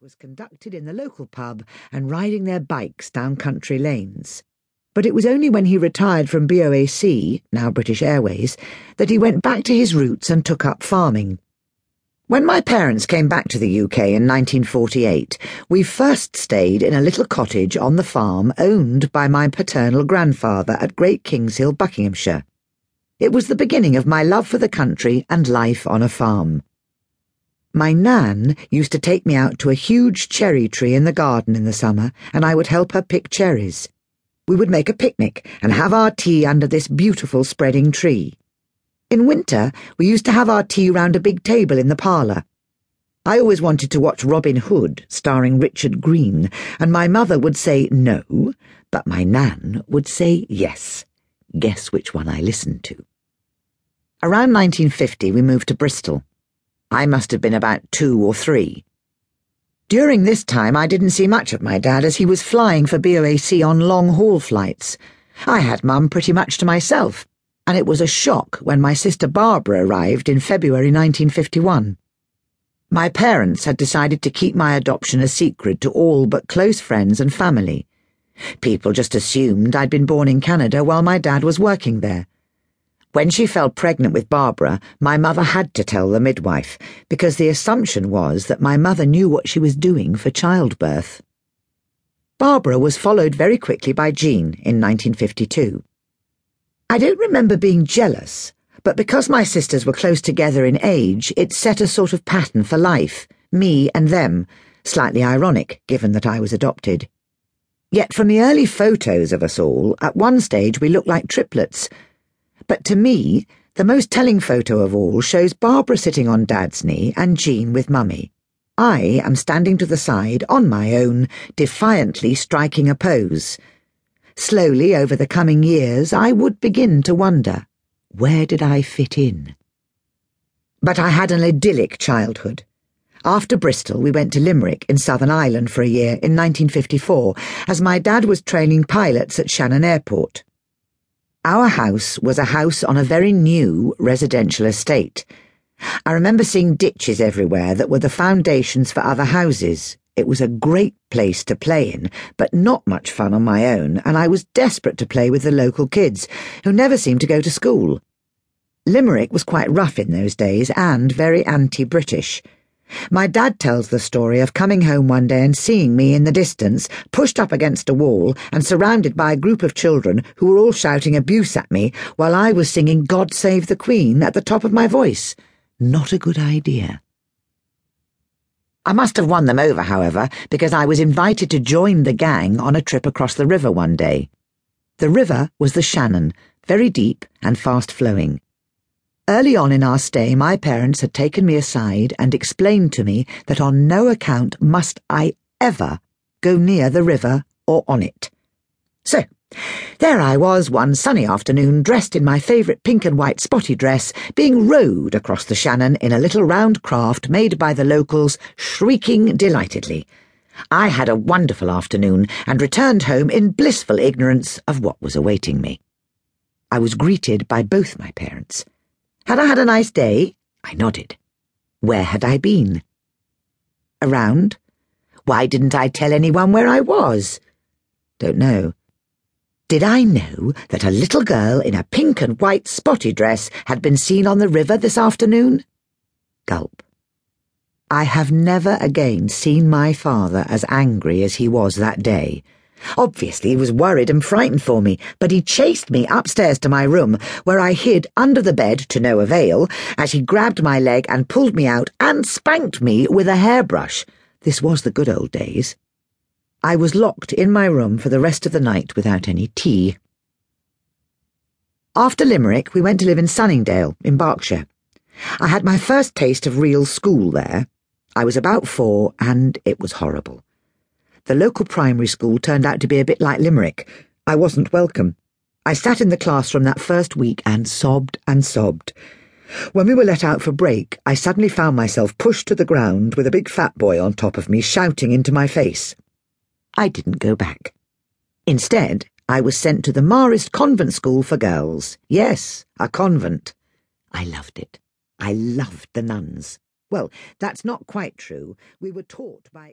was conducted in the local pub and riding their bikes down country lanes. But it was only when he retired from BOAC, now British Airways, that he went back to his roots and took up farming. When my parents came back to the UK in 1948, we first stayed in a little cottage on the farm owned by my paternal grandfather at Great Kingshill, Buckinghamshire. It was the beginning of my love for the country and life on a farm. My Nan used to take me out to a huge cherry tree in the garden in the summer, and I would help her pick cherries. We would make a picnic and have our tea under this beautiful spreading tree. In winter, we used to have our tea round a big table in the parlour. I always wanted to watch Robin Hood, starring Richard Greene, and my mother would say no, but my Nan would say yes. Guess which one I listened to. Around 1950, we moved to Bristol. I must have been about two or three. During this time, I didn't see much of my dad as he was flying for BOAC on long haul flights. I had Mum pretty much to myself, and it was a shock when my sister Barbara arrived in February 1951. My parents had decided to keep my adoption a secret to all but close friends and family. People just assumed I'd been born in Canada while my dad was working there. When she fell pregnant with Barbara, my mother had to tell the midwife, because the assumption was that my mother knew what she was doing for childbirth. Barbara was followed very quickly by Jean in 1952. I don't remember being jealous, but because my sisters were close together in age, it set a sort of pattern for life, me and them, slightly ironic given that I was adopted. Yet from the early photos of us all, at one stage we looked like triplets but to me, the most telling photo of all shows Barbara sitting on Dad's knee and Jean with Mummy. I am standing to the side, on my own, defiantly striking a pose. Slowly, over the coming years, I would begin to wonder, where did I fit in? But I had an idyllic childhood. After Bristol, we went to Limerick in Southern Ireland for a year in 1954, as my dad was training pilots at Shannon Airport. Our house was a house on a very new residential estate. I remember seeing ditches everywhere that were the foundations for other houses. It was a great place to play in, but not much fun on my own, and I was desperate to play with the local kids, who never seemed to go to school. Limerick was quite rough in those days and very anti British. My dad tells the story of coming home one day and seeing me in the distance, pushed up against a wall and surrounded by a group of children who were all shouting abuse at me while I was singing God Save the Queen at the top of my voice. Not a good idea. I must have won them over, however, because I was invited to join the gang on a trip across the river one day. The river was the Shannon, very deep and fast flowing. Early on in our stay, my parents had taken me aside and explained to me that on no account must I ever go near the river or on it. So, there I was one sunny afternoon, dressed in my favourite pink and white spotty dress, being rowed across the Shannon in a little round craft made by the locals, shrieking delightedly. I had a wonderful afternoon and returned home in blissful ignorance of what was awaiting me. I was greeted by both my parents. Had I had a nice day? I nodded. Where had I been? Around? Why didn't I tell anyone where I was? Don't know. Did I know that a little girl in a pink and white spotty dress had been seen on the river this afternoon? Gulp. I have never again seen my father as angry as he was that day. Obviously, he was worried and frightened for me, but he chased me upstairs to my room, where I hid under the bed to no avail, as he grabbed my leg and pulled me out and spanked me with a hairbrush. This was the good old days. I was locked in my room for the rest of the night without any tea. After Limerick, we went to live in Sunningdale, in Berkshire. I had my first taste of real school there. I was about four, and it was horrible. The local primary school turned out to be a bit like Limerick. I wasn't welcome. I sat in the classroom that first week and sobbed and sobbed. When we were let out for break, I suddenly found myself pushed to the ground with a big fat boy on top of me shouting into my face. I didn't go back. Instead, I was sent to the Marist Convent School for Girls. Yes, a convent. I loved it. I loved the nuns. Well, that's not quite true. We were taught by